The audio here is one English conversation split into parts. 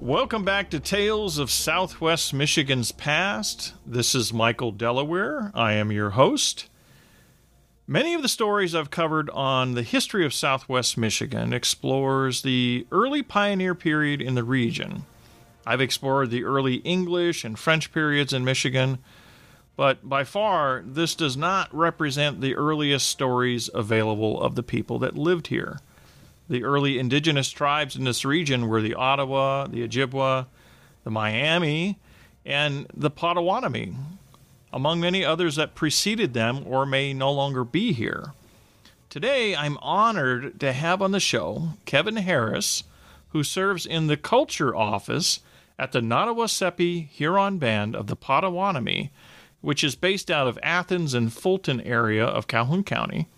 Welcome back to Tales of Southwest Michigan's Past. This is Michael Delaware. I am your host. Many of the stories I've covered on the history of Southwest Michigan explores the early pioneer period in the region. I've explored the early English and French periods in Michigan, but by far this does not represent the earliest stories available of the people that lived here. The early indigenous tribes in this region were the Ottawa, the Ojibwa, the Miami, and the Potawatomi, among many others that preceded them or may no longer be here. Today, I'm honored to have on the show Kevin Harris, who serves in the Culture Office at the Nottawaseppi Huron Band of the Potawatomi, which is based out of Athens and Fulton area of Calhoun County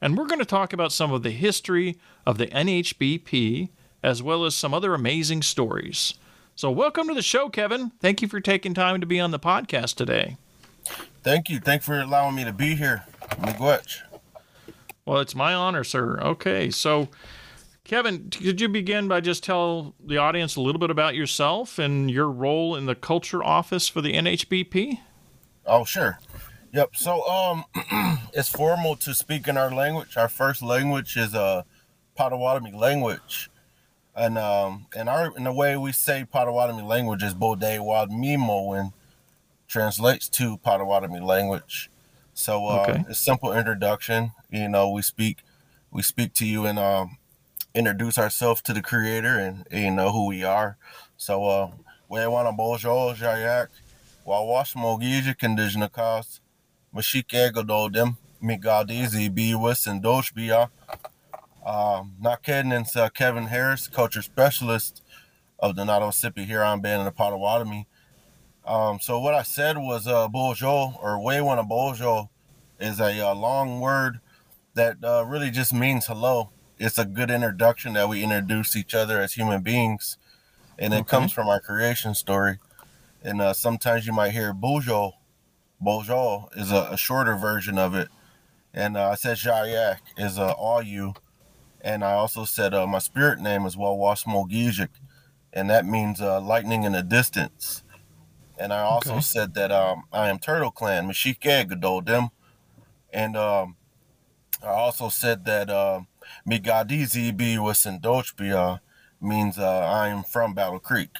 and we're going to talk about some of the history of the NHBP as well as some other amazing stories. So, welcome to the show, Kevin. Thank you for taking time to be on the podcast today. Thank you. Thanks for allowing me to be here. Miigwech. Well, it's my honor, sir. Okay, so Kevin, could you begin by just tell the audience a little bit about yourself and your role in the culture office for the NHBP? Oh, sure. Yep. So um, it's formal to speak in our language. Our first language is a uh, Potawatomi language, and um, and our in the way we say Potawatomi language is Bode Wad Mimo and translates to Potawatomi language. So uh, okay. a simple introduction. You know, we speak we speak to you and um, introduce ourselves to the Creator and you know who we are. So uh, we want to bojo jayak. Wawash mogija condition cost Mashike Gododem, Migadizi Biwas and Doshbia. Um, not kidding, it's uh, Kevin Harris, culture specialist of the Nottawaseppi Huron Band in the Potawatomi. Um, so what I said was uh, Bojo or Waywana Bojo is a uh, long word that uh, really just means hello. It's a good introduction that we introduce each other as human beings, and it okay. comes from our creation story. And uh, sometimes you might hear Bojo Bojo is a, a, shorter version of it. And uh, I said Jayak is uh, all you. And I also said uh, my spirit name is Wawasmogijic, and that means uh, lightning in the distance. And I also okay. said that um, I am Turtle Clan, Mashike Gadodim. And um, I also said that uh, Migadizi B was Sindochbia means uh, I am from Battle Creek.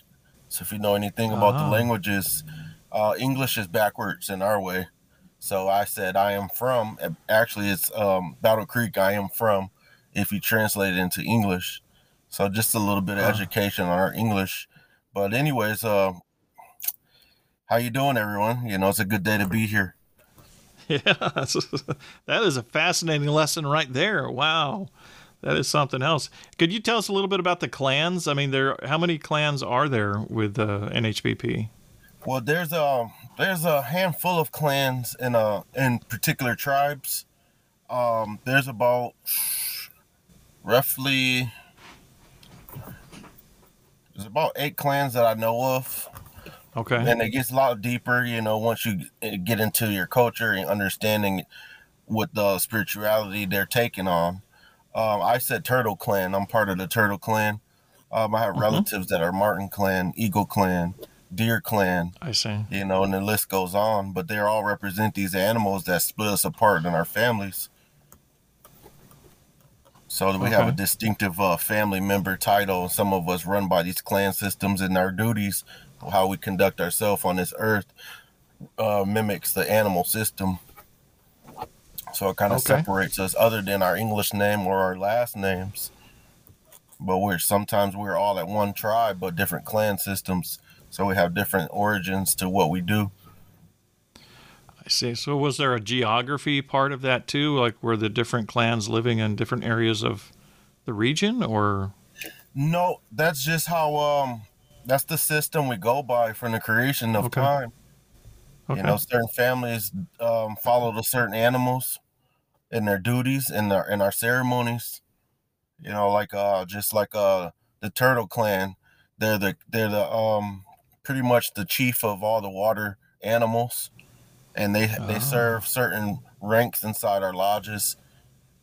So if you know anything about the ah. languages, uh, English is backwards in our way. So I said, I am from, actually, it's um, Battle Creek, I am from, if you translate it into English. So just a little bit of education on our English. But anyways, uh, how you doing, everyone? You know, it's a good day to be here. Yeah, that is a fascinating lesson right there. Wow, that is something else. Could you tell us a little bit about the clans? I mean, there how many clans are there with uh, NHBP? Well, there's a there's a handful of clans in a in particular tribes. Um, there's about roughly there's about eight clans that I know of. Okay. And it gets a lot deeper, you know, once you get into your culture and understanding what the spirituality they're taking on. Um, I said Turtle Clan. I'm part of the Turtle Clan. Um, I have mm-hmm. relatives that are Martin Clan, Eagle Clan, Deer Clan. I see. You know, and the list goes on. But they all represent these animals that split us apart in our families. So we okay. have a distinctive uh, family member title. Some of us run by these clan systems, and our duties, how we conduct ourselves on this earth, uh, mimics the animal system. So it kind of okay. separates us, other than our English name or our last names. But we're sometimes we're all at one tribe, but different clan systems so we have different origins to what we do. I see. So was there a geography part of that too? Like were the different clans living in different areas of the region or No, that's just how um that's the system we go by from the creation of okay. time. Okay. You know, certain families um, follow the certain animals in their duties in their in our ceremonies. You know, like uh just like uh the turtle clan, they're the they're the um pretty much the chief of all the water animals, and they oh. they serve certain ranks inside our lodges.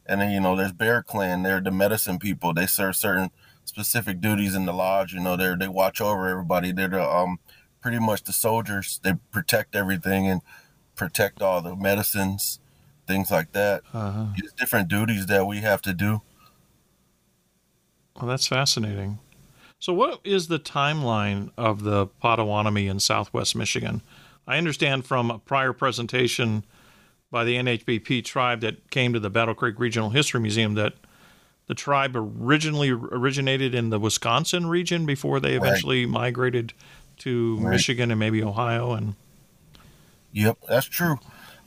And then you know, there's Bear Clan. They're the medicine people. They serve certain specific duties in the lodge. You know, they they watch over everybody. They're the um pretty much the soldiers. They protect everything and protect all the medicines, things like that. Uh-huh. It's different duties that we have to do. Well, that's fascinating. So, what is the timeline of the Potawatomi in Southwest Michigan? I understand from a prior presentation by the NHBP tribe that came to the Battle Creek Regional History Museum that the tribe originally originated in the Wisconsin region before they eventually right. migrated to right. Michigan and maybe Ohio and Yep, that's true.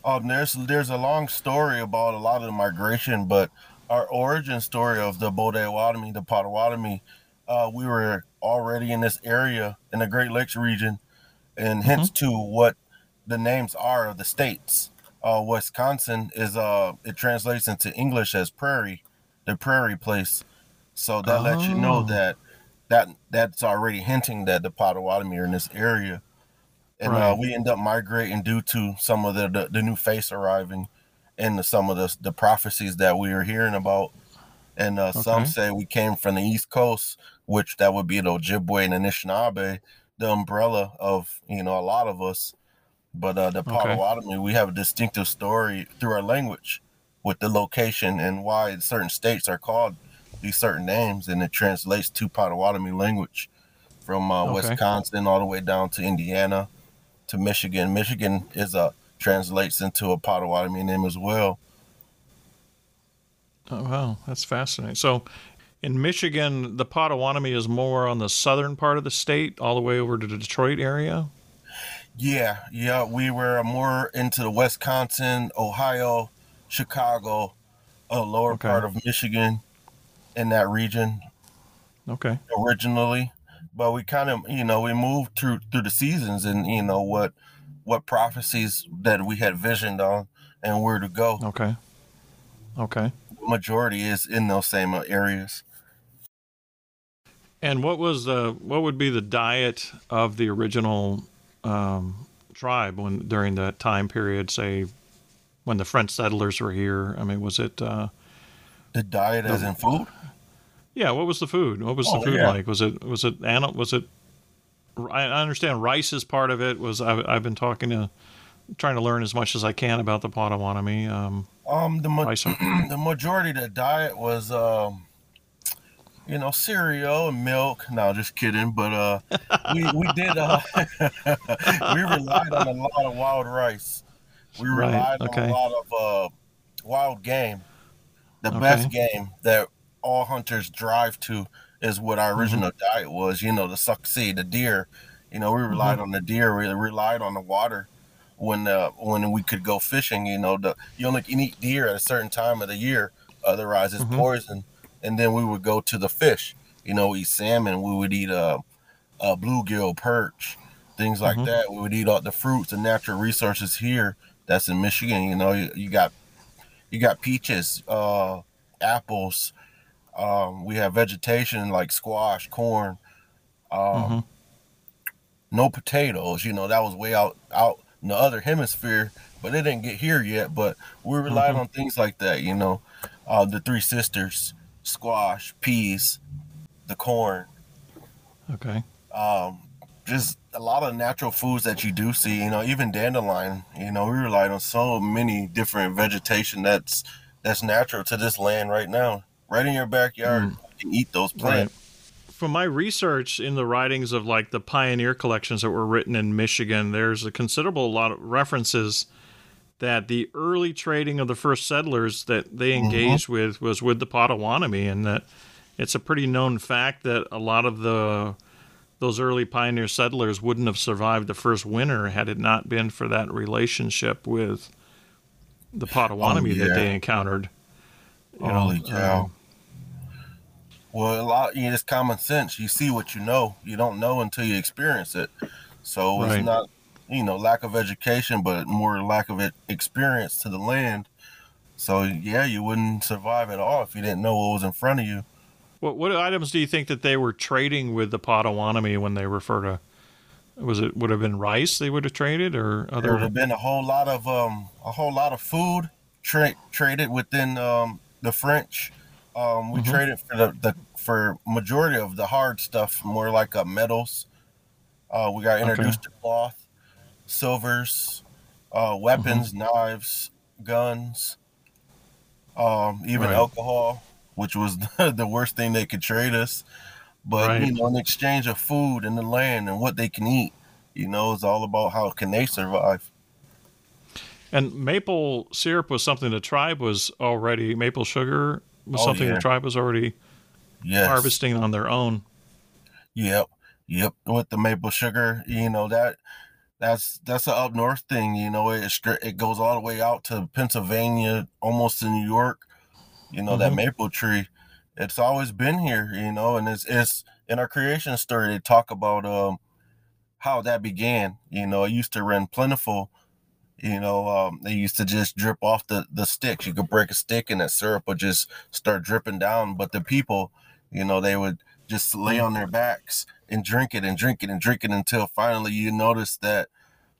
Um, there's there's a long story about a lot of the migration, but our origin story of the Potawatomi, the Potawatomi, uh, we were already in this area in the Great Lakes region, and mm-hmm. hence to what the names are of the states. Uh, Wisconsin is uh, it translates into English as prairie, the prairie place. So that oh. lets you know oh. that that that's already hinting that the Potawatomi are in this area, and uh, right. uh, we end up migrating due to some of the the, the new face arriving, and the, some of the the prophecies that we are hearing about. And uh, okay. some say we came from the East Coast, which that would be the Ojibwe and Anishinaabe, the umbrella of you know a lot of us. But uh, the Potawatomi, okay. we have a distinctive story through our language with the location and why certain states are called these certain names, and it translates to Potawatomi language from uh, okay. Wisconsin all the way down to Indiana to Michigan. Michigan is a translates into a Potawatomi name as well. Oh wow, that's fascinating. So, in Michigan, the Potawatomi is more on the southern part of the state, all the way over to the Detroit area. Yeah, yeah, we were more into the Wisconsin, Ohio, Chicago, a lower okay. part of Michigan, in that region. Okay. Originally, but we kind of, you know, we moved through through the seasons, and you know what, what prophecies that we had visioned on, and where to go. Okay. Okay. Majority is in those same areas. And what was the what would be the diet of the original um, tribe when during that time period? Say when the French settlers were here. I mean, was it uh, the diet the, as in food? Yeah. What was the food? What was oh, the food yeah. like? Was it was it animal? was it? I understand rice is part of it. Was I, have been talking to trying to learn as much as I can about the Potawatomi. Um, um the ma- the majority of the diet was um you know, cereal and milk. No, just kidding. But uh, we we did uh, we relied on a lot of wild rice. We relied right. okay. on a lot of uh, wild game. The okay. best game that all hunters drive to is what our mm-hmm. original mm-hmm. diet was. You know, the succeed, the deer. You know, we relied mm-hmm. on the deer. We relied on the water when uh, when we could go fishing. You know, the you only can eat deer at a certain time of the year, otherwise it's mm-hmm. poison and then we would go to the fish. You know, eat salmon. We would eat a, a bluegill, perch, things like mm-hmm. that. We would eat all the fruits and natural resources here. That's in Michigan. You know, you, you got you got peaches, uh, apples. Um, we have vegetation like squash, corn. Um, mm-hmm. No potatoes. You know, that was way out out in the other hemisphere, but it didn't get here yet. But we relied mm-hmm. on things like that. You know, uh, the Three Sisters squash, peas, the corn. Okay. Um, just a lot of natural foods that you do see. You know, even dandelion. You know, we relied on so many different vegetation that's that's natural to this land right now, right in your backyard. Mm. You can eat those plants. Right. From my research in the writings of like the pioneer collections that were written in Michigan, there's a considerable lot of references that the early trading of the first settlers that they mm-hmm. engaged mm-hmm. with was with the Potawatomi, and that it's a pretty known fact that a lot of the those early pioneer settlers wouldn't have survived the first winter had it not been for that relationship with the Potawatomi oh, yeah. that they encountered. You Holy know, cow! Um, well, a lot. It's common sense. You see what you know. You don't know until you experience it. So it's not you know, lack of education, but more lack of experience to the land. So yeah, you wouldn't survive at all if you didn't know what was in front of you. What what items do you think that they were trading with the Potawatomi when they refer to? Was it would have been rice they would have traded or other? There would have been a whole lot of um a whole lot of food tra- traded within um the French. Um, we Mhm. traded for the, the for majority of the hard stuff, more like uh, metals. Uh, we got Okay. introduced to cloth, silvers, uh, weapons, knives, guns, um, even Right. alcohol, which was the worst thing they could trade us. But Right. you know, in exchange of food and the land and what they can eat, you know, it's all about how can they survive. And maple syrup was something the tribe was already maple sugar was Oh, something yeah. the tribe was already Yes. harvesting on their own. Yep, yep. With the maple sugar, you know that that's that's a up north thing. You know, it it goes all the way out to Pennsylvania, almost to New York. You know that Mhm. maple tree. It's always been here. You know, and it's it's in our creation story. They talk about um how that began. You know, it used to run plentiful. You know, um, they used to just drip off the the sticks. You could break a stick and that syrup would just start dripping down. But the people, you know, they would just lay on their backs and drink it and drink it and drink it until finally you notice that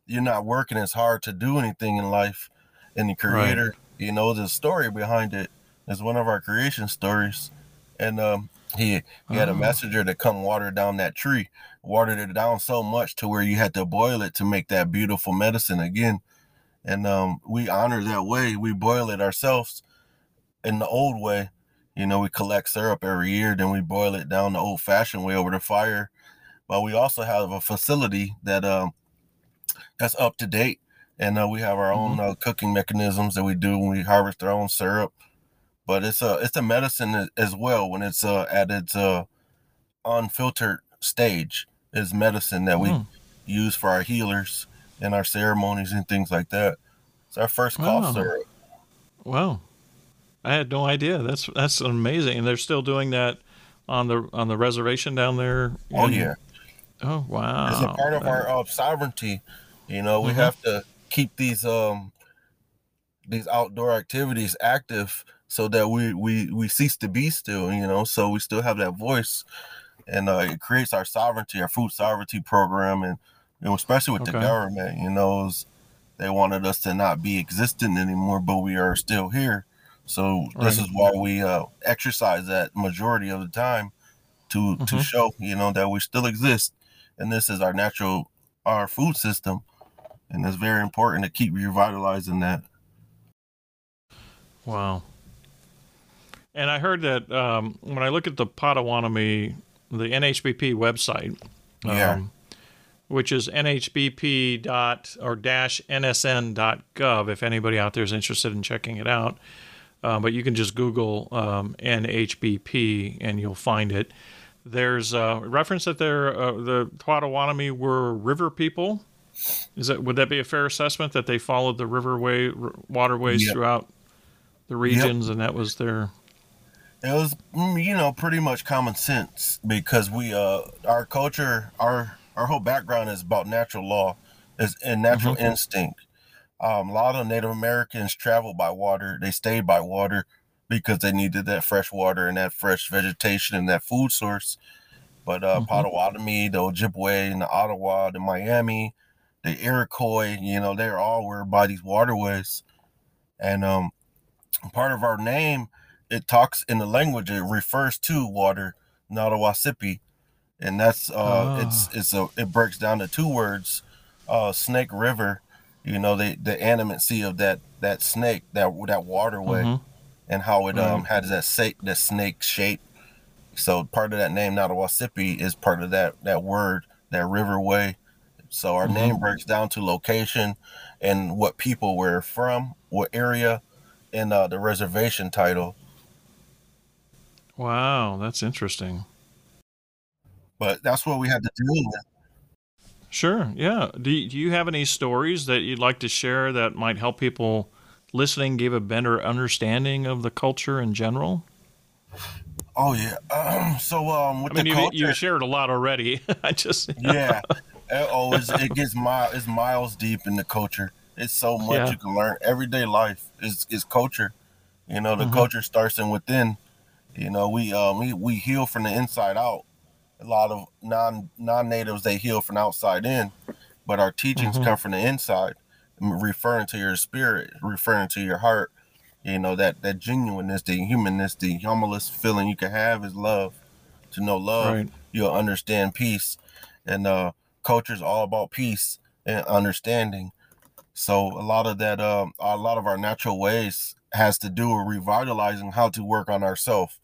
you're not working as hard to do anything in life. And the creator, you know, the story behind it is one of our creation stories. And um, he he had a Oh. messenger to come water down that tree, watered it down so much to where you had to boil it to make that beautiful medicine again. And um, we honor that way. We boil it ourselves in the old way. You know, we collect syrup every year, then we boil it down the old fashioned way over the fire. But we also have a facility that um, that's up to date. And uh, we have our own uh, cooking mechanisms that we do when we harvest our own syrup. But it's a it's a medicine as well when it's uh, at its uh, unfiltered stage. Is medicine that we Mm. use for our healers and our ceremonies and things like that. It's our first cough Wow. syrup. Wow. I had no idea. That's that's amazing. And they're still doing that on the on the reservation down there. Oh in- yeah. Oh wow. It's a part of our uh, sovereignty. You know, we Mhm. have to keep these um these outdoor activities active so that we we we cease to be still. You know, so we still have that voice, and uh, it creates our sovereignty, our food sovereignty program, and know, especially with the government. You know, they wanted us to not be existent anymore, but we are still here. So this is why we uh, exercise that majority of the time to to Mhm. show you know that we still exist, and this is our natural our food system, and it's very important to keep revitalizing that. Wow. And I heard that um, when I look at the Potawatomi, the NHBP website, Yeah. Which is nhbp dot or dash nsn dot gov, if anybody out there is interested in checking it out. Uh, but you can just Google um, NHBP and you'll find it. There's a reference that they're, uh, the Potawatomi were river people. Is that would that be a fair assessment that they followed the riverway r- waterways Yep. throughout the regions and that was their It was mm, you know pretty much common sense because we uh our culture our our whole background is about natural law is and natural instinct. Um, a lot of Native Americans traveled by water. They stayed by water because they needed that fresh water and that fresh vegetation and that food source. But uh, Mhm. Potawatomi, the Ojibwe, and the Ottawa, the Miami, the Iroquois, you know, they're all were by these waterways. And um, part of our name, it talks in the language, it refers to water, Nadawasipi. And that's uh it's it's a it breaks down to two words, uh Snake River, you know, the the animacy of that that snake, that that waterway Mhm. and how it um Right. has that sa- that snake shape. So part of that name Nadawasipi is part of that that word, that riverway. So our Mhm. name breaks down to location and what people we're from, what area, and uh, the reservation title. wow that's interesting But that's what we had to deal with. sure yeah do you, do you have any stories that you'd like to share that might help people listening give a better understanding of the culture in general Oh yeah. Um, so um, with i mean the you, culture, you shared a lot already i just yeah, it always it gets mile it's miles deep in the culture. It's so much Yeah. you can learn. Everyday life is is culture. You know, the Mhm. culture starts in within. You know, we um we, we heal from the inside out. A lot of non non natives they heal from outside in, but our teachings Mhm. come from the inside, referring to your spirit, referring to your heart. You know that that genuineness, the humanness, the humblest feeling you can have is love. To know love, Right. you'll understand peace, and uh, is all about peace and understanding. So a lot of that, um, a lot of our natural ways has to do with revitalizing how to work on ourself,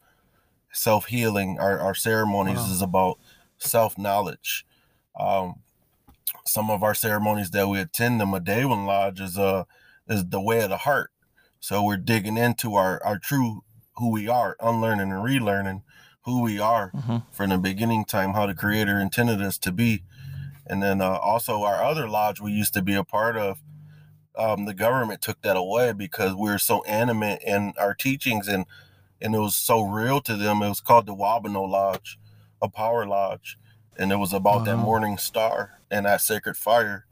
self healing. Our our ceremonies Wow. is about self knowledge. Um, some of our ceremonies that we attend, the Medewan Lodge, is uh is the way of the heart. So we're digging into our our true who we are, unlearning and relearning who we are Mhm. from the beginning time, how the Creator intended us to be, and then uh, also our other lodge we used to be a part of. Um, the government took that away because we're so animate in our teachings and and it was so real to them. It was called the Wabano Lodge, a power lodge, and it was about that morning star and that sacred fire.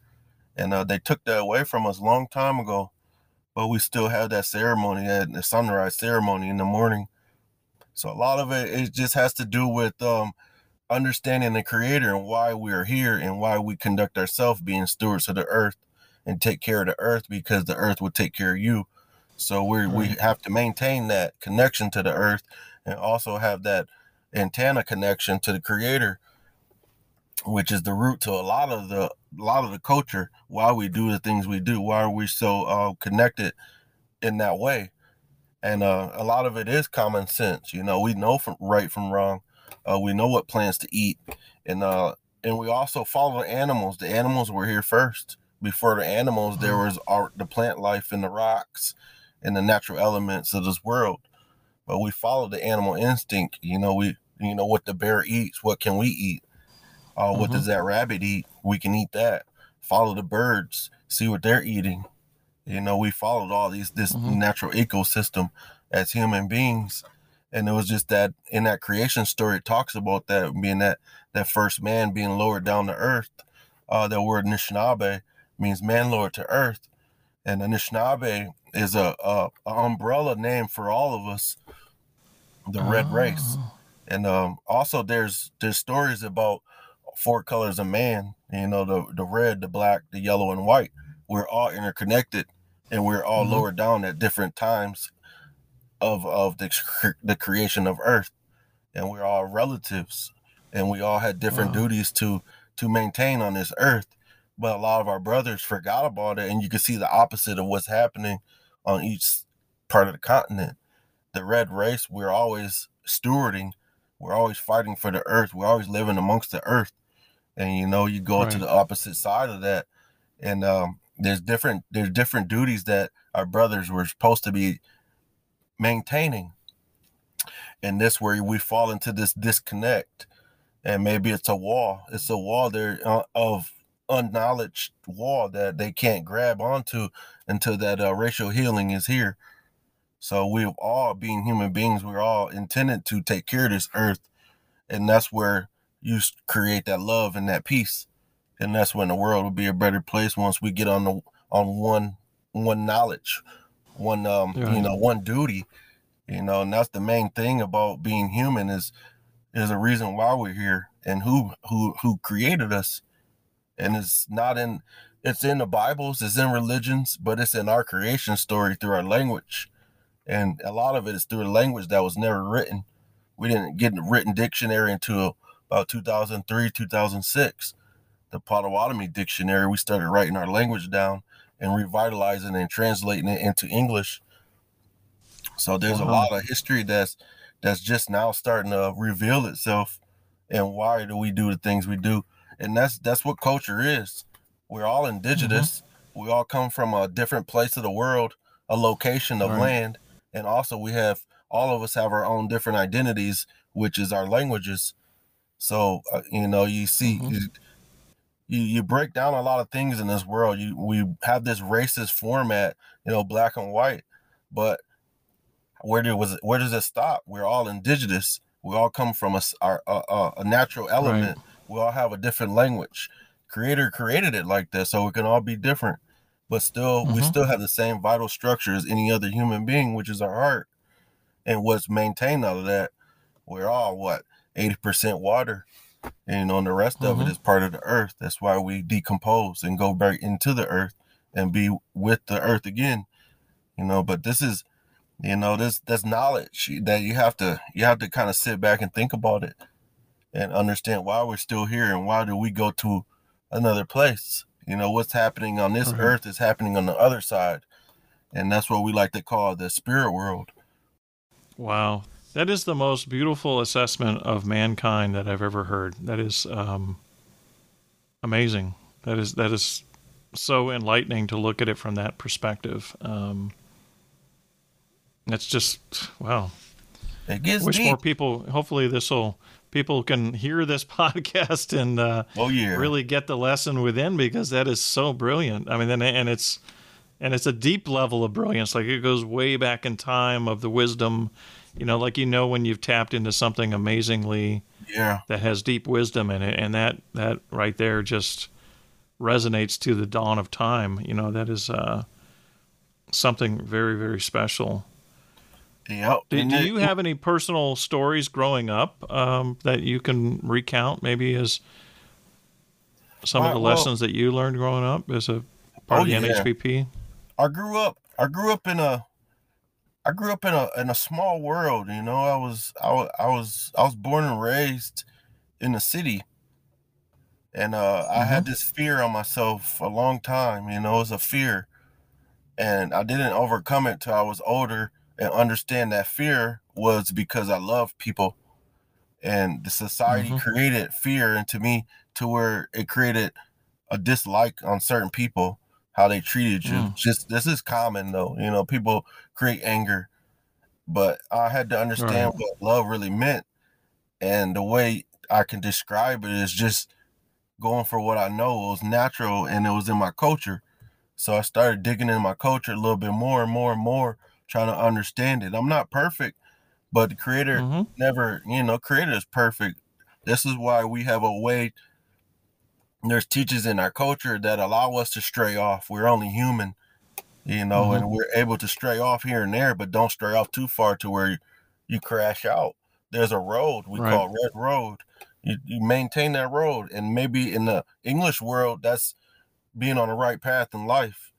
And uh, they took that away from us a long time ago, but we still have that ceremony, that the sunrise ceremony in the morning. So a lot of it, it just has to do with um, understanding the Creator and why we are here and why we conduct ourselves being stewards of the earth and take care of the earth because the earth will take care of you. So we we Right. have to maintain that connection to the earth and also have that antenna connection to the Creator, which is the root to a lot of the a lot of the culture. Why we do the things we do? Why are we so uh, connected in that way? And uh, a lot of it is common sense. You know, we know from right from wrong. Uh, we know what plants to eat, and uh, and we also follow the animals. The animals were here first. Before the animals, there was our, the plant life in the rocks and the natural elements of this world. But we follow the animal instinct. You know, we you know what the bear eats. What can we eat? Uh, what Mhm. does that rabbit eat? We can eat that. Follow the birds. See what they're eating. You know, we followed all these this Mhm. natural ecosystem as human beings, and it was just that in that creation story it talks about that being that that first man being lowered down to earth. Uh, the word Anishinaabe means man lowered to earth, and the Anishinaabe is a, a, a umbrella name for all of us, the red race. Oh. And um, also there's there's stories about four colors of man. You know, the the red, the black, the yellow, and white. We're all interconnected, and we're all Mhm. lowered down at different times of of the the creation of Earth, and we're all relatives, and we all had different Wow. duties to to maintain on this Earth. But a lot of our brothers forgot about it, and you can see the opposite of what's happening on each part of the continent. The red race, we're always stewarding we're always fighting for the earth. We're always living amongst the earth. And you know, you go to the opposite side of that. And um, there's different there's different duties that our brothers were supposed to be maintaining. And this where we fall into this disconnect. And maybe it's a wall. It's a wall there uh, of unknowledged wall that they can't grab onto until that uh, racial healing is here. So we've all, being human beings, we're all intended to take care of this earth, and that's where you create that love and that peace, and that's when the world will be a better place once we get on the on one one knowledge, one um you know one duty, you know, and that's the main thing about being human is is a reason why we're here and who who who created us, and it's not in it's in the Bibles, it's in religions, but it's in our creation story through our language and a lot of it is through a language that was never written. We didn't get a written dictionary until about 2003, 2006. The Potawatomi dictionary, we started writing our language down and revitalizing and translating it into English. So there's a uh-huh. lot of history that's that's just now starting to reveal itself and why do we do the things we do. And that's that's what culture is. We're all indigenous. We all come from a different place of the world, a location of Right. land, and also we have all of us have our own different identities, which is our languages. So uh, you know, you see, Mhm. you, you you break down a lot of things in this world. You we have this racist format, you know, black and white, but where do was it, where does it stop? We're all indigenous. We all come from a our, a, a, a natural element. We all have a different language. Creator created it like that, so it can all be different, but still we Mhm. still have the same vital structure as any other human being, which is our heart. And what's maintained out of that, we're all what eighty percent water, and on the rest of it Mhm. is part of the earth. That's why we decompose and go back into the earth and be with the earth again. You know, but this is You know, this that's knowledge that you have to you have to kind of sit back and think about it and understand why we're still here and why do we go to another place. You know, what's happening on this mm-hmm. earth is happening on the other side. And that's what we like to call the spirit world. Wow. That is the most beautiful assessment of mankind that I've ever heard. That is um, amazing. That is that is so enlightening to look at it from that perspective. Um, it's just wow. It gives me wish deep. more people. Hopefully, this will people can hear this podcast and uh, oh yeah, really get the lesson within because that is so brilliant. I mean, and, and it's and it's a deep level of brilliance. Like it goes way back in time of the wisdom you know, like you know when you've tapped into something amazingly yeah that has deep wisdom in it, and that that right there just resonates to the dawn of time. You know, that is uh, something very very special. Yeah. Do, do you have any personal stories growing up um, that you can recount, maybe as some of the well, lessons that you learned growing up as a part oh, of the yeah. NHBP? I grew up. I grew up in a I grew up in a in a small world. You know, I was I, I was I was born and raised in the city, and uh, mm-hmm. I had this fear on myself a long time. You know, it was a fear, and I didn't overcome it till I was older and understand that fear was because I love people, and the society mm-hmm. created fear into me to where it created a dislike on certain people how they treated you. Mm. Just this is common though. You know, people create anger, but I had to understand right. what love really meant, and the way I can describe it is just going for what I know. It was natural and it was in my culture. So I started digging in my culture a little bit more and more and more, trying to understand it. I'm not perfect, but the creator mm-hmm. never, you know, creator is perfect. This is why we have a way there's teachers in our culture that allow us to stray off. We're only human, you know, mm-hmm. and we're able to stray off here and there, but don't stray off too far to where you, crash out. There's a road we right. call Red Road. You, you maintain that road, and maybe in the English world, that's being on the right path in life.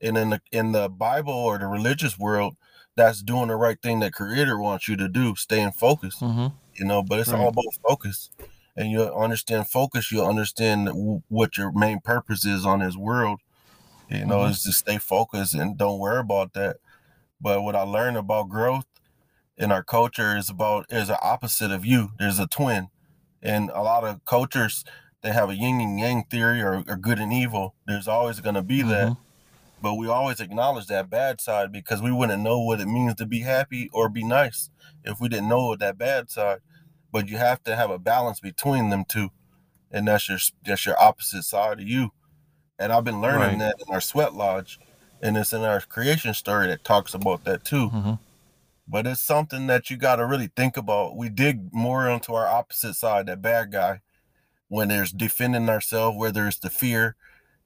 And in the in the Bible or the religious world, that's doing the right thing that Creator wants you to do, staying focused. Mm-hmm. You know, but it's right. all about focus and you understand focus, you'll understand what your main purpose is on this world. You know, mm-hmm. is to stay focused and don't worry about that. But what I learned about growth in our culture is about is an opposite of you. There's a twin, and a lot of cultures they have a yin and yang theory or, or good and evil. There's always going to be mm-hmm. that, but we always acknowledge that bad side because we wouldn't know what it means to be happy or be nice if we didn't know that bad side but you have to have a balance between them two, and that's your that's your opposite side of you. And I've been learning right. that in our sweat lodge, and it's in our creation story that talks about that too. Mm-hmm. But it's something that you got to really think about. We dig more into our opposite side, that bad guy, when there's defending ourselves, whether it's the fear,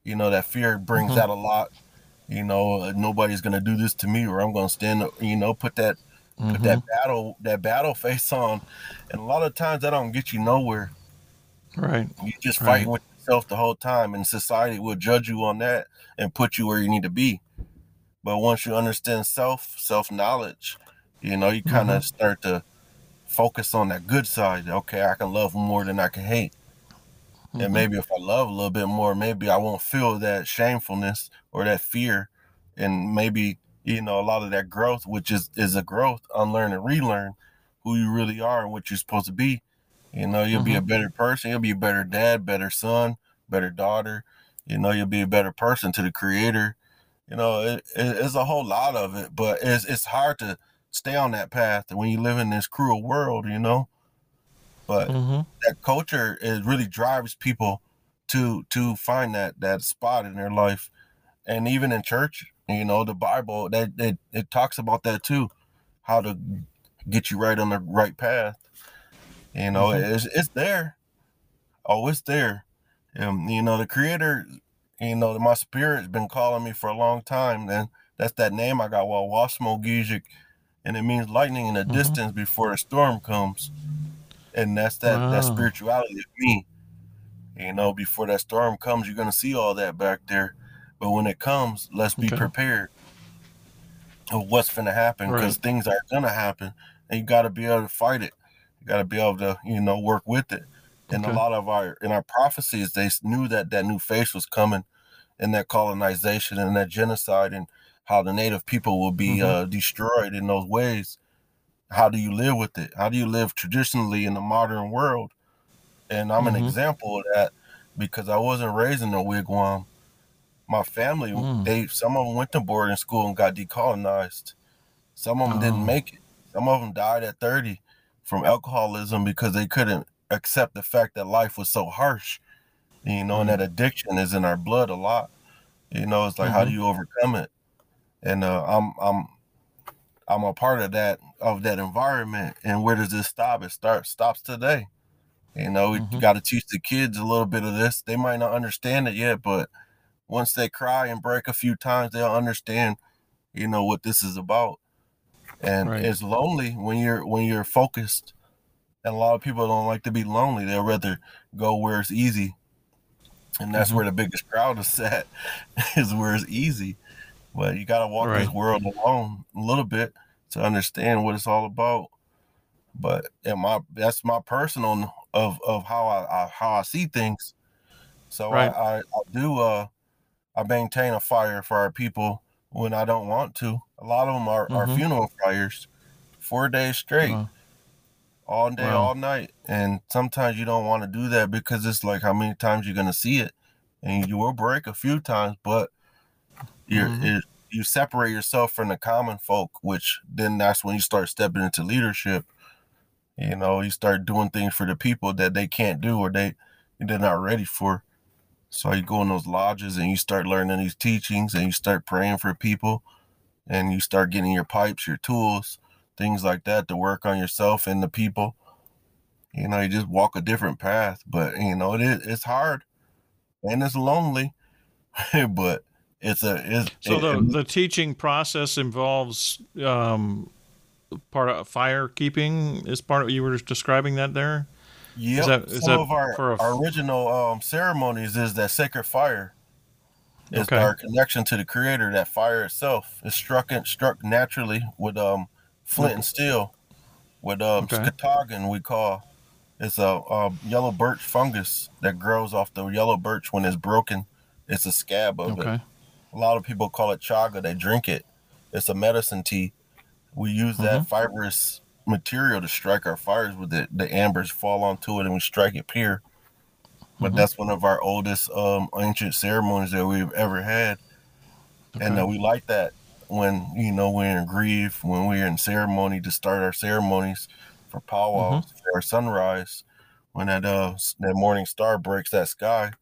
you know, that fear brings mm-hmm. out a lot. You know, nobody's gonna do this to me, or I'm gonna stand. You know, put that mm-hmm. put that battle that battle face on, and a lot of times that don't get you nowhere. Right. You just fighting right. with yourself the whole time, and society will judge you on that and put you where you need to be. But once you understand self, self knowledge, you know, you kind of mm-hmm. start to focus on that good side. Okay, I can love more than I can hate. Mm-hmm. And maybe if I love a little bit more, maybe I won't feel that shamefulness or that fear. And maybe you know, a lot of that growth, which is is a growth, unlearn and relearn who you really are and what you're supposed to be. You know, you'll mm-hmm. be a mm-hmm. better person. You'll be a better dad, better son, better daughter. You know, you'll be a better person to the creator. You know, it, it, it's a whole lot of it, but it's it's hard to stay on that path when you live in this cruel world. You know, but mm-hmm. that culture it really drives people to to find that that spot in their life, and even in church, you know, the Bible that it, it talks about that too, how to get you right on the right path. You know, mm-hmm. it's it's there. Oh, it's there. And you know, the creator, you know, my spirit's been calling me for a long time. And that's that name I got, well, Wasmo and it means lightning in the mm-hmm. distance before a storm comes. And that's that wow. that spirituality of me. You know, before that storm comes, you're gonna see all that back there. But when it comes, let's be okay. prepared. of what's going to happen because Right. things are going to happen, and you got to be able to fight it. You got to be able to, you know, work with it. And Okay. a lot of our in our prophecies, they knew that that new face was coming, and that colonization and that genocide, and how the native people will be Mhm. uh, destroyed in those ways. How do you live with it? How do you live traditionally in the modern world? And I'm an Mhm. example of that because I wasn't raised in a wigwam. My family, Mm. they some of them went to boarding school and got decolonized. Some of them Oh. didn't make it. Some of them died at 30 from alcoholism because they couldn't accept the fact that life was so harsh. You know, and Mm. that addiction is in our blood a lot. You know, it's like how do Mhm. you overcome it? And uh, I'm I'm I'm a part of that of that environment. And where does this stop? It starts stops today. You know, we Mhm. got to teach the kids a little bit of this. They might not understand it yet, but once they cry and break a few times, they'll understand. You know what this is about. And Right. it's lonely when you're when you're focused. And a lot of people don't like to be lonely. They'll rather go where it's easy. And that's Mhm. where the biggest crowd is at, is where it's easy. But you gotta walk this world alone a little bit to understand what it's all about. But my that's my personal of of how I, I how I see things. So Right. I, I, I do uh I maintain a fire for our people when I don't want to. A lot of them are, are Mhm. funeral fires, four days straight, Wow. all day, Wow. all night. And sometimes you don't want to do that because it's like how many times you're gonna see it, and you will break a few times, but you're Mhm. it, you separate yourself from the common folk, which then that's when you start stepping into leadership. You know, you start doing things for the people that they can't do or they they're not ready for. So you go in those lodges and you start learning these teachings and you start praying for people and you start getting your pipes, your tools, things like that to work on yourself and the people. You know, you just walk a different path, but you know, it is it's hard and it's lonely, but it's a it's So the it- the teaching process involves um, part of fire keeping. Is part of you were describing that there? Is Some that of our, for a our original um, ceremonies is that sacred fire. It's Okay. our connection to the creator. That fire itself is struck in, struck naturally with um flint and steel, with um Okay. skatagan we call. It's a, a yellow birch fungus that grows off the yellow birch when it's broken. It's a scab of it. A lot of people call it chaga. They drink it. It's a medicine tea. We use that Mm-hmm. fibrous material to strike our fires with it. The ambers fall onto it and we strike it pure. But Mhm. that's one of our oldest um, ancient ceremonies that we've ever had. And Okay. uh, we like that when, you know, we're in grief, when we're in ceremony to start our ceremonies for powwows, Mm-hmm. for our sunrise, when that uh that morning star breaks that sky.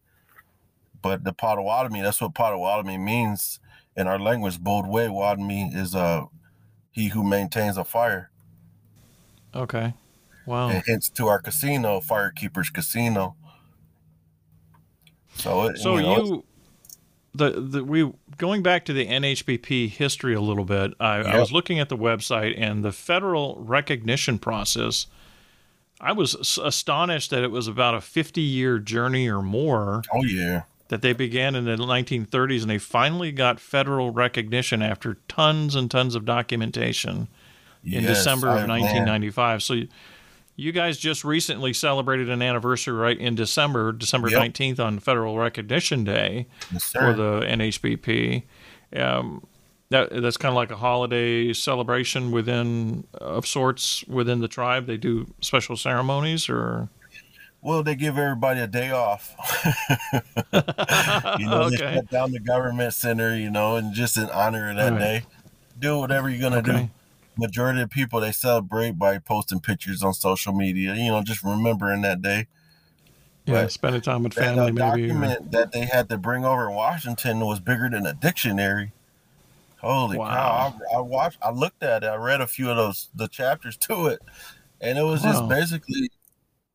But the Potawatomi, that's what Potawatomi means in our language. Bold way Wadmi is uh he who maintains a fire. Okay. Wow. And hence to our casino, Firekeepers Casino. So it, So you, know, you, the the we going back to the NHBP history a little bit. I, I was looking at the website and the federal recognition process. I was astonished that it was about a 50 year journey or more oh yeah, that they began in the 1930s and they finally got federal recognition after tons and tons of documentation in Yes, December of man. 1995. So you, you guys just recently celebrated an anniversary right in December, December Yep. 19th on Federal Recognition Day Yes, for the NHBP. Um, that that's kind of like a holiday celebration within of sorts within the tribe. They do special ceremonies, or Well, they give everybody a day off. you know, they okay, shut down the government center, you know, and just in honor of that Right. day, do whatever you're gonna Okay. do. Majority of people they celebrate by posting pictures on social media. You know, just remembering that day. yeah, Right. spending time with That family, uh, maybe. or- document that they had to bring over in Washington was bigger than a dictionary. Holy Wow. cow! I, I watched, I looked at it, I read a few of those the chapters to it, and it was just basically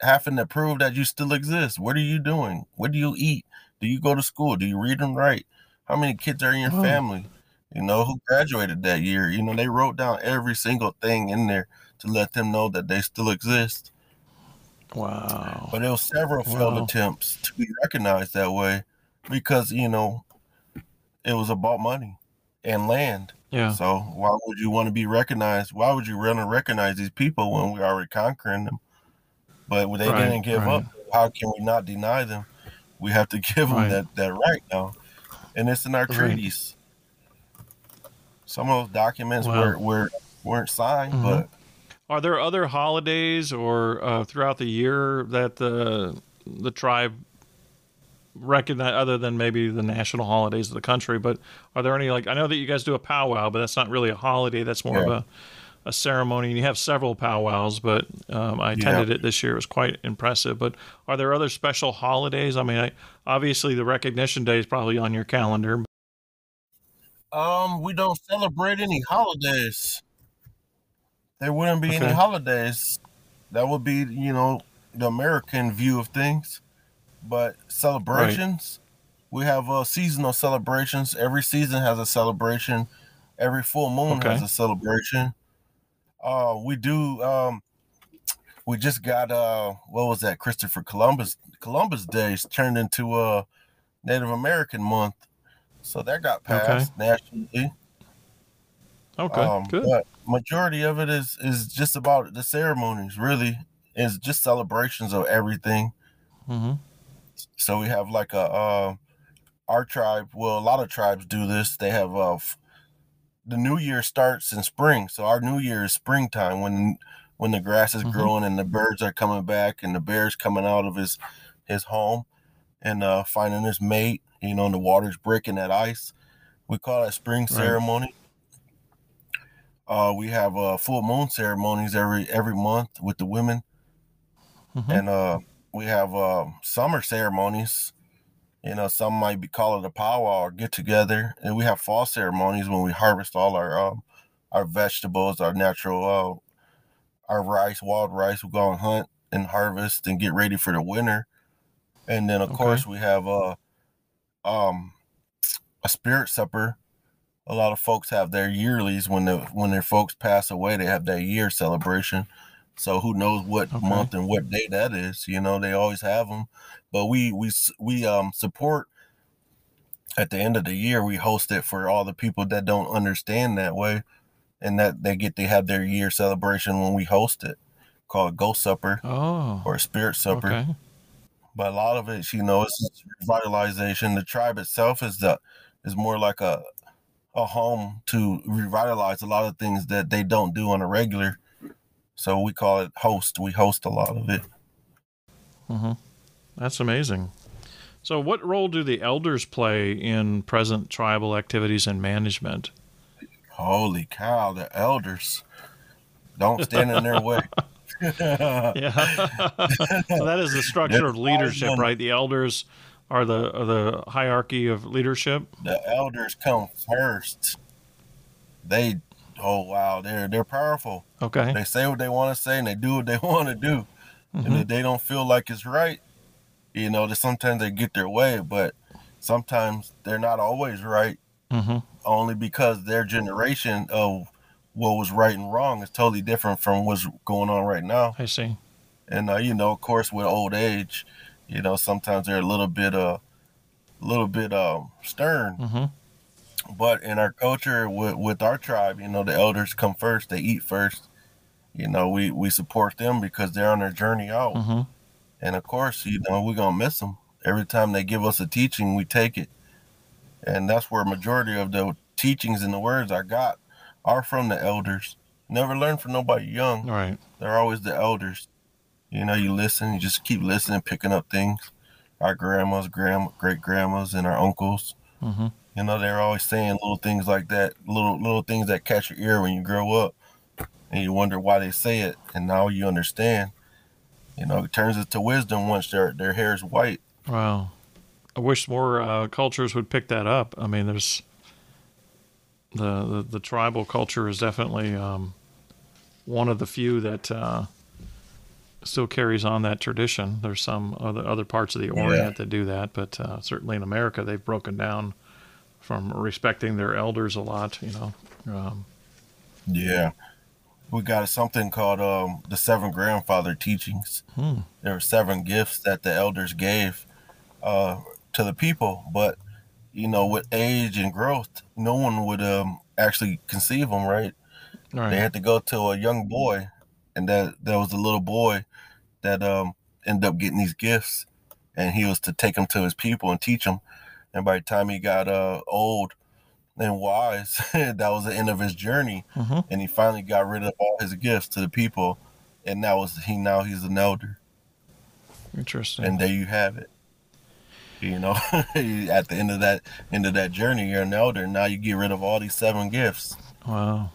having to prove that you still exist. What are you doing? What do you eat? Do you go to school? Do you read and write? How many kids are in your Wow. family? You know who graduated that year? You know they wrote down every single thing in there to let them know that they still exist. Wow. But there was several failed Wow. attempts to be recognized that way because you know it was about money, and land. Yeah. So why would you want to be recognized? Why would you want to recognize these people when we're already conquering them? But they Right, didn't give right. up. How can we not deny them? We have to give them Right. that, that right now. And it's in our Right. treaties. Some of those documents Wow. were, were, weren't signed, Mhm. but Are there other holidays or uh, throughout the year that the the tribe recognize other than maybe the national holidays of the country? But are there any like I know that you guys do a powwow, but that's not really a holiday. That's more of a a ceremony. And you have several powwows, but um, I attended it this year. It was quite impressive. But are there other special holidays? I mean, I, obviously the recognition day is probably on your calendar. Um, we don't celebrate any holidays. There wouldn't be Okay. any holidays. That would be, you know, the American view of things. But celebrations, we have uh, seasonal celebrations. Every season has a celebration. Every full moon has a celebration. Uh, we do. Um, we just got uh, what was that? Christopher Columbus Columbus Days turned into a Native American month. So that got Okay. passed nationally. Okay, Um, good. But majority of it is is just about the ceremonies. Really, is just celebrations of everything. Mm-hmm. So we have like a uh, our tribe. Well, a lot of tribes do this. They have uh, f- the New Year starts in spring. So our New Year is springtime when when the grass is Mhm. growing and the birds are coming back and the bear's coming out of his his home and uh, finding his mate. You know, and the water's breaking that ice. We call that spring Right. ceremony. Uh, we have uh, full moon ceremonies every every month with the women, Mhm. and uh, we have uh, summer ceremonies. You know, some might be call it a powwow or get together, and we have fall ceremonies when we harvest all our um, our vegetables, our natural uh, our rice, wild rice. We go and hunt and harvest and get ready for the winter, and then of Okay. course we have uh, um, a spirit supper a lot of folks have their yearlies when the when their folks pass away they have their year celebration so who knows what Okay. month and what day that is you know they always have them but we we we um support at the end of the year we host it for all the people that don't understand that way and that they get to have their year celebration when we host it called ghost supper Oh, or spirit supper okay. but a lot of it, you know, it's revitalization. The tribe itself is the is more like a a home to revitalize a lot of things that they don't do on a regular. So we call it host. We host a lot of it. hmm That's amazing. So, what role do the elders play in present tribal activities and management? Holy cow, the elders don't stand in their way. Yeah, so that is the structure of leadership, Awesome. right? The elders are the are the hierarchy of leadership. the elders come first. They oh wow, they're they're powerful. Okay, They say what they want to say and they do what they want to do. and Mhm. if they don't feel like it's right, you know, that sometimes they get their way, but sometimes they're not always right, hmm only because their generation of what was right and wrong is totally different from what's going on right now. I see. And uh, you know, of course, with old age, you know, sometimes they're a little bit uh, a little bit um, stern. hmm But in our culture, with with our tribe, you know, the elders come first. They eat first. You know, we we support them because they're on their journey out. hmm And of course, you know, we're gonna miss them. Every time they give us a teaching, we take it. And that's where majority of the teachings and the words I got are from the elders. Never learn from nobody young. right They're always the elders. You know, you listen, you just keep listening, picking up things. Our grandmas, grand great grandmas, and our uncles. hmm You know, they're always saying little things like that, little little things that catch your ear when you grow up, and you wonder why they say it, and now you understand. You know, it turns into wisdom once their their hair is white. Wow. I wish more uh, cultures would pick that up. I mean, there's the the, the tribal culture is definitely um, one of the few that uh, still carries on that tradition. There's some other other parts of the Orient that do that, but uh, certainly in America, they've broken down from respecting their elders a lot. You know. Um, Yeah, we got something called um, the seven grandfather teachings. hmm. There were seven gifts that the elders gave uh, to the people, but you know, with age and growth, no one would um actually conceive them, right? Right. They had to go to a young boy, and that there was a little boy that um ended up getting these gifts, and he was to take them to his people and teach them. And by the time he got uh old and wise, that was the end of his journey, Mhm. and he finally got rid of all his gifts to the people, and that was he. Now he's an elder, Interesting. and there you have it. You know, at the end of that end of that journey, you're an elder. Now you get rid of all these seven gifts. wow.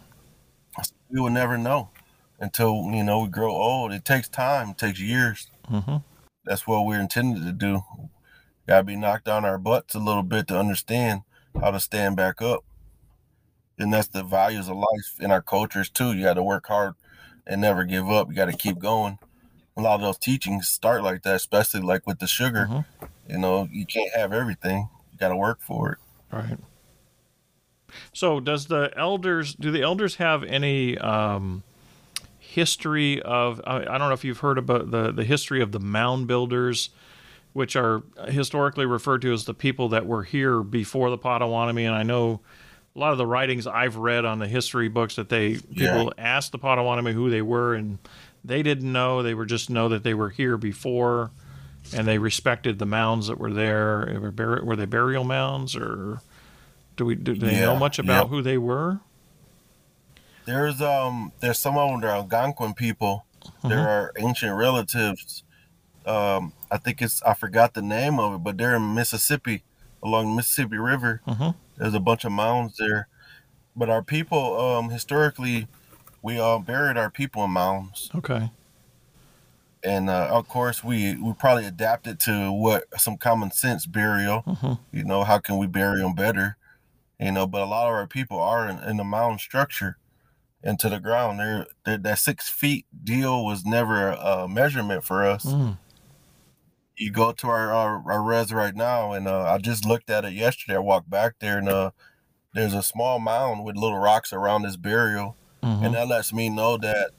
we will never know until you know we grow old. It takes time, it takes years. hmm That's what we're intended to do. Got to be knocked on our butts a little bit to understand how to stand back up. And that's the values of life in our cultures too. You got to work hard and never give up. You got to keep going. A lot of those teachings start like that, especially like with the sugar. Mhm. You know, you can't have everything. You got to work for it. Right. So, does the elders do the elders have any um, history of? I, I don't know if you've heard about the the history of the mound builders, which are historically referred to as the people that were here before the Potawatomi. And I know a lot of the writings I've read on the history books that they people asked the Potawatomi who they were, and they didn't know. They were just know that they were here before, and they respected the mounds that were there. Were, bur- were they burial mounds, or do we do they know much about yep. who they were? There's um there's some of them are Algonquin people. There are ancient relatives. Um, I think it's I forgot the name of it, but they're in Mississippi, along the Mississippi River. Mhm. There's a bunch of mounds there. But our people, um, historically, we all buried our people in mounds, Okay. and uh, of course, we we probably adapted to what some common sense burial. Mhm. You know, how can we bury them better? You know, but a lot of our people are in, in the mound structure into the ground. They're, they're, that six feet deal was never a measurement for us. Mm. You go to our, our our res right now, and uh, I just looked at it yesterday. I walked back there, and uh, there's a small mound with little rocks around this burial, Mhm. and that lets me know that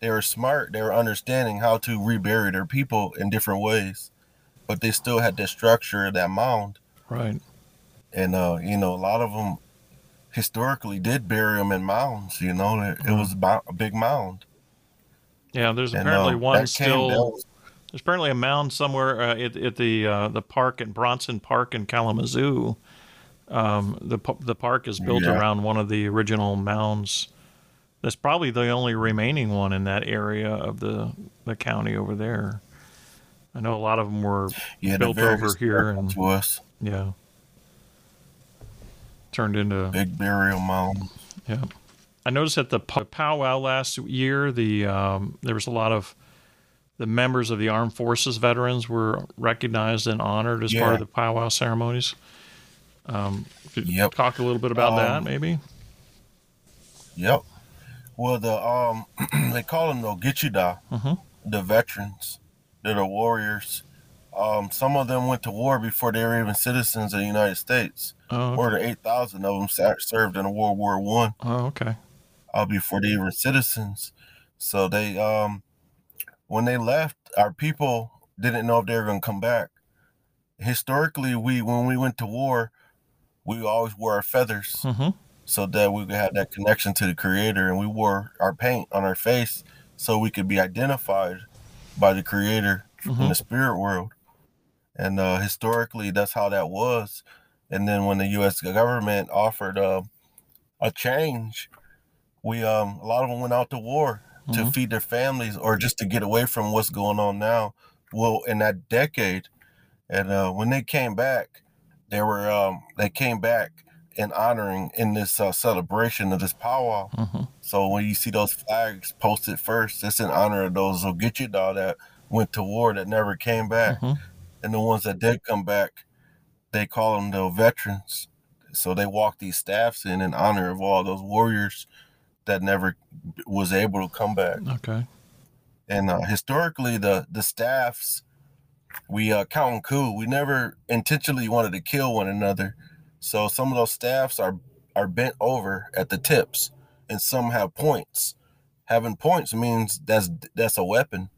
they were smart. They were understanding how to rebury their people in different ways, but they still had that structure of that mound. Right. and uh, you know, a lot of them historically did bury them in mounds. You know, it, it was about a big mound. Yeah. There's And, apparently uh, one that came- still. that was- There's apparently a mound somewhere uh, at, at the uh, the park at Bronson Park in Kalamazoo. Um, the the park is built Yeah. around one of the original mounds. That's probably the only remaining one in that area of the the county over there. I know a lot of them were yeah, built over here and- to us. yeah turned into Big burial mound. Yeah, I noticed at the pow- powwow last year, the um, there was a lot of the members of the armed forces veterans were recognized and honored as part of the powwow ceremonies. Um, could you Yep. talk a little bit about that, Um, maybe? Yep. Well, the um, they call them the Gitchida, Mhm. the veterans. They're the warriors. Um, some of them went to war before they were even citizens of the United States. Oh, More than eight thousand of them sa- served in World War One. oh, okay. uh, before they were citizens. So they, um, when they left, our people didn't know if they were going to come back. Historically, we when we went to war, we always wore our feathers hmm so that we could have that connection to the Creator, and we wore our paint on our face so we could be identified by the Creator in Mhm. the spirit world. And uh, historically, that's how that was. And then when the U.S. government offered uh, a change, we um, a lot of them went out to war to Mhm. feed their families or just to get away from what's going on now. Well, in that decade, and uh, when they came back, they were um, they came back in honoring in this uh, celebration of this powwow. hmm So when you see those flags posted first, it's in honor of those Ogichida that went to war that never came back, Mhm. and the ones that did come back, they call them the veterans. So they walk these staffs in in honor of all those warriors that never was able to come back. Okay. And uh, historically, the the staffs we uh, count and coup. We never intentionally wanted to kill one another. So some of those staffs are are bent over at the tips, and some have points. Having points means that's that's a weapon.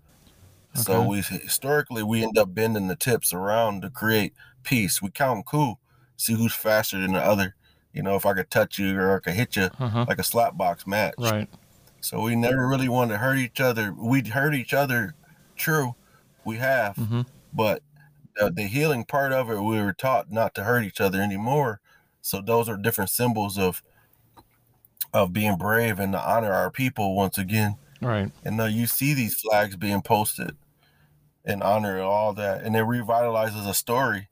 So we historically we end up bending the tips around to create peace. We count and coup see who's faster than the other. You know, if I could touch you or I could hit you Uh-huh. like a slap box match. Right. So we never really wanted to hurt each other. We'd hurt each other, true, we have, Mhm. but the, the healing part of it, we were taught not to hurt each other anymore. So those are different symbols of of being brave and to honor our people once again. Right. And now you see these flags being posted in honor of all that, and it revitalizes a story.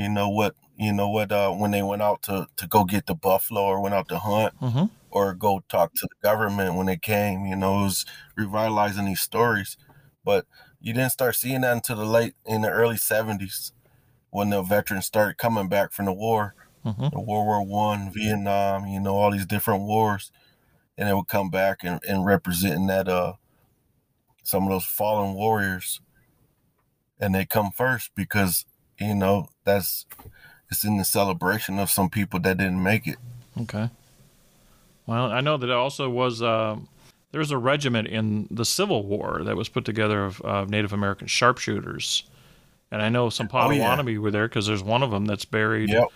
You know what? You know what? Uh, when they went out to to go get the buffalo or went out to hunt hmm or go talk to the government when they came. You know, it was revitalizing these stories. But you didn't start seeing that until the late in the early seventies when the veterans started coming back from the war, hmm the World War One, Vietnam, you know, all these different wars. And they would come back and, and representing that uh some of those fallen warriors. And they come first because, you know, that's it's in the celebration of some people that didn't make it. Okay. Well, I know that it also was uh, there was a regiment in the Civil War that was put together of uh, Native American sharpshooters, and I know some Oh, yeah. Potawatomi were there because there's one of them that's buried Yep.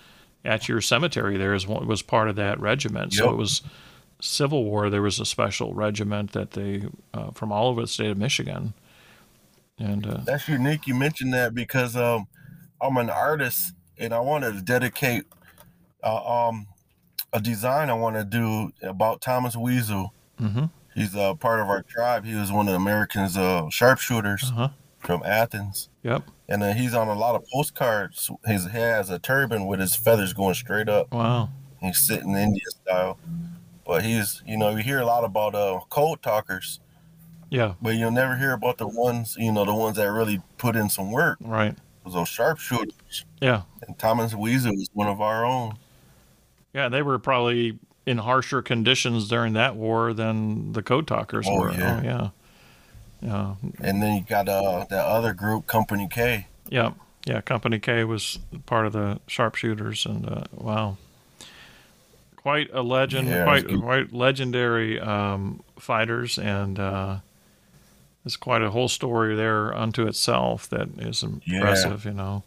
at your cemetery. There is one was part of that regiment, so it was Civil War. There was a special regiment that they uh, from all over the state of Michigan, and uh, That's unique. You mentioned that because um, I'm an artist and I wanted to dedicate uh, um, a design I want to do about Thomas Weasel. mhm. He's a part of our tribe. He was one of the Americans' uh, sharpshooters uh-huh. from Athens. Yep. And uh, he's on a lot of postcards. His has a turban with his feathers going straight up. Wow. He's sitting Indian style. But he's, you know, you hear a lot about uh, code talkers, Yeah. but you'll never hear about the ones, you know, the ones that really put in some work. Right. Those sharpshooters. Yeah. And Thomas Weasel was one of our own. Yeah, they were probably in harsher conditions during that war than the code talkers Oh, were. yeah. Oh, yeah. Yeah. And then you got uh, that other group, Company K. Yeah. Yeah. Company K was part of the sharpshooters, and uh, wow, quite a legend, Yeah, quite quite legendary um, fighters, and uh, it's quite a whole story there unto itself that is impressive. You know.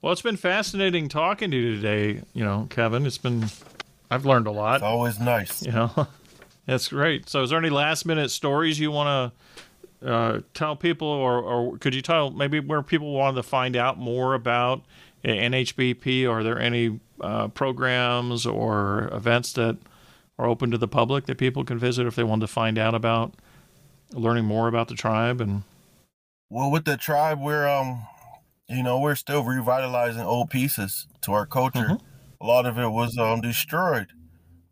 Well, it's been fascinating talking to you today. You know, Kevin. It's been I've learned a lot. It's always nice. You know, that's great. So, is there any last minute stories you want to uh, tell people, or, or could you tell maybe where people wanted to find out more about NHBP? Are there any uh, programs or events that are open to the public that people can visit if they want to find out about learning more about the tribe? And Well, with the tribe, we're um, you know, we're still revitalizing old pieces to our culture. Mhm. A lot of it was um destroyed.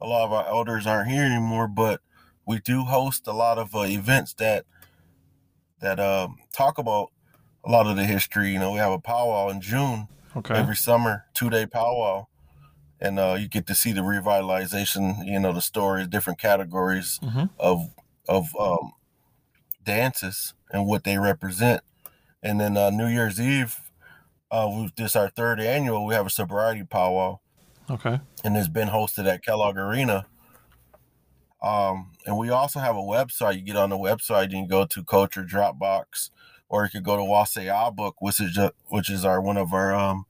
A lot of our elders aren't here anymore, but we do host a lot of uh, events that that um talk about a lot of the history. You know, we have a powwow in June okay, every summer, two day powwow, and uh, you get to see the revitalization. You know, the stories, different categories Mhm. of of um, dances and what they represent. And then uh, New Year's Eve, uh, we this our third annual. We have a sobriety powwow, okay, and it's been hosted at Kellogg Arena. Um, and we also have a website. You get on the website, and you go to Culture Dropbox, or you could go to Wasaya Book, which is ju- which is our one of our um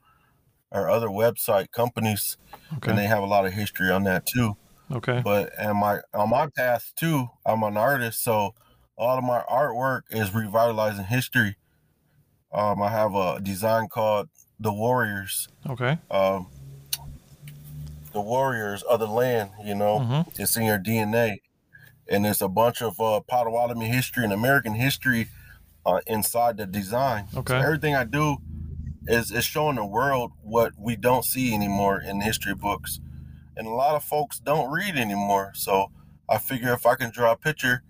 our other website companies, okay. and they have a lot of history on that too. okay, But and my on my path too, I'm an artist, so a lot of my artwork is revitalizing history. Um, I have a design called the Warriors. okay, Um, the Warriors of the land, you know, Mhm. it's in your DNA, and there's a bunch of uh, Potawatomi history and American history uh, inside the design. So Okay. everything I do is is showing the world what we don't see anymore in history books, and a lot of folks don't read anymore. So I figure if I can draw a picture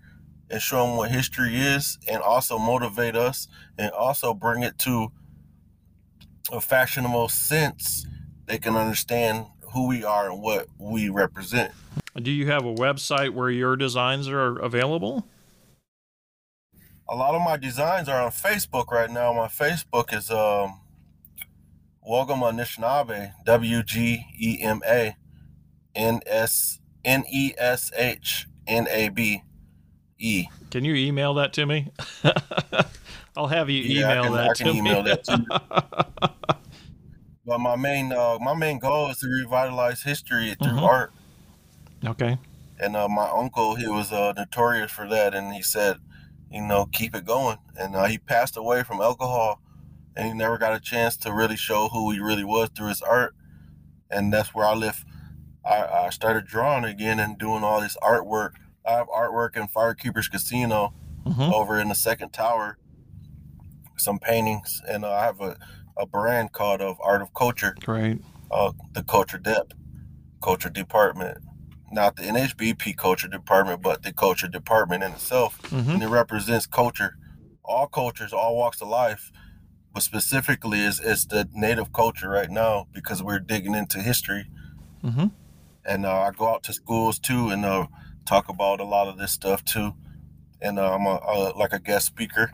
and show them what history is, and also motivate us, and also bring it to a fashionable sense, they can understand who we are and what we represent. Do you have a website where your designs are available? A lot of my designs are on Facebook right now. My Facebook is um Welcome Anishinaabe, W G E M A N S N E S H N A B E. Can you email that to me? I'll have you Yeah, email can- that to me. email that to but my main uh, my main goal is to revitalize history through Mhm. art. Okay. And uh, my uncle, he was uh, notorious for that, and he said, you know, keep it going. And uh, he passed away from alcohol, and he never got a chance to really show who he really was through his art. And that's where I live. I, I started drawing again and doing all this artwork. I have artwork in Firekeepers Casino hmm over in the second tower, some paintings, and uh, I have a, a brand called of Art of Culture. Great. uh, the culture dep, culture department, not the NHBP culture department, but the culture department in itself, hmm and it represents culture, all cultures, all walks of life, but specifically is is the native culture right now because we're digging into history, hmm and uh, I go out to schools too and uh, talk about a lot of this stuff too, and uh, I'm a, uh, like a guest speaker.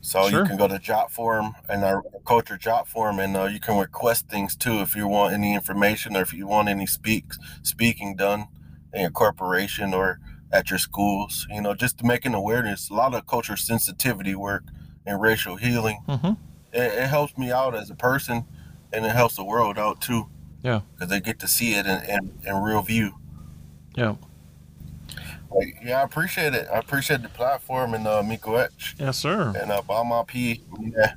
So Sure. you can go to Jotform and our culture Jotform, and uh, you can request things too if you want any information or if you want any speaks speaking done in your corporation or at your schools. You know, just to make an awareness. A lot of culture sensitivity work and racial healing. hmm It, it helps me out as a person, and it helps the world out too. Yeah. because they get to see it in, in, in real view. Yeah. Like, yeah, I appreciate it. I appreciate the platform and uh, Migwetch Yes, sir. and uh, My P. Yeah,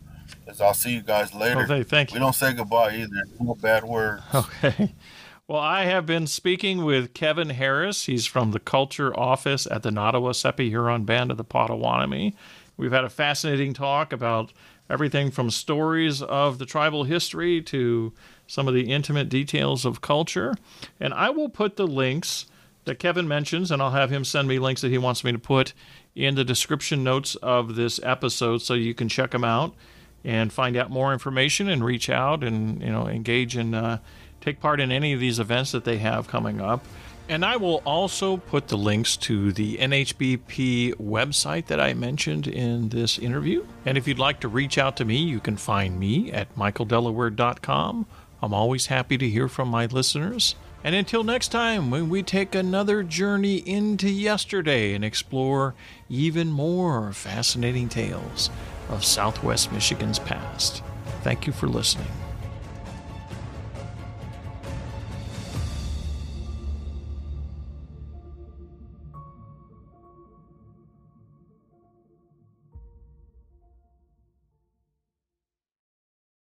as I'll see you guys later. Okay. Thank you. We don't say goodbye either. No bad words. Okay. Well, I have been speaking with Kevin Harris. He's from the Culture Office at the Nottawaseppi Huron Band of the Potawatomi. We've had a fascinating talk about everything from stories of the tribal history to some of the intimate details of culture. And I will put the links that Kevin mentions, and I'll have him send me links that he wants me to put in the description notes of this episode so you can check them out and find out more information and reach out and you know engage and uh, take part in any of these events that they have coming up. And I will also put the links to the NHBP website that I mentioned in this interview. And if you'd like to reach out to me, you can find me at michaeldelaware.com. I'm always happy to hear from my listeners. And until next time, when we take another journey into yesterday and explore even more fascinating tales of Southwest Michigan's past. Thank you for listening.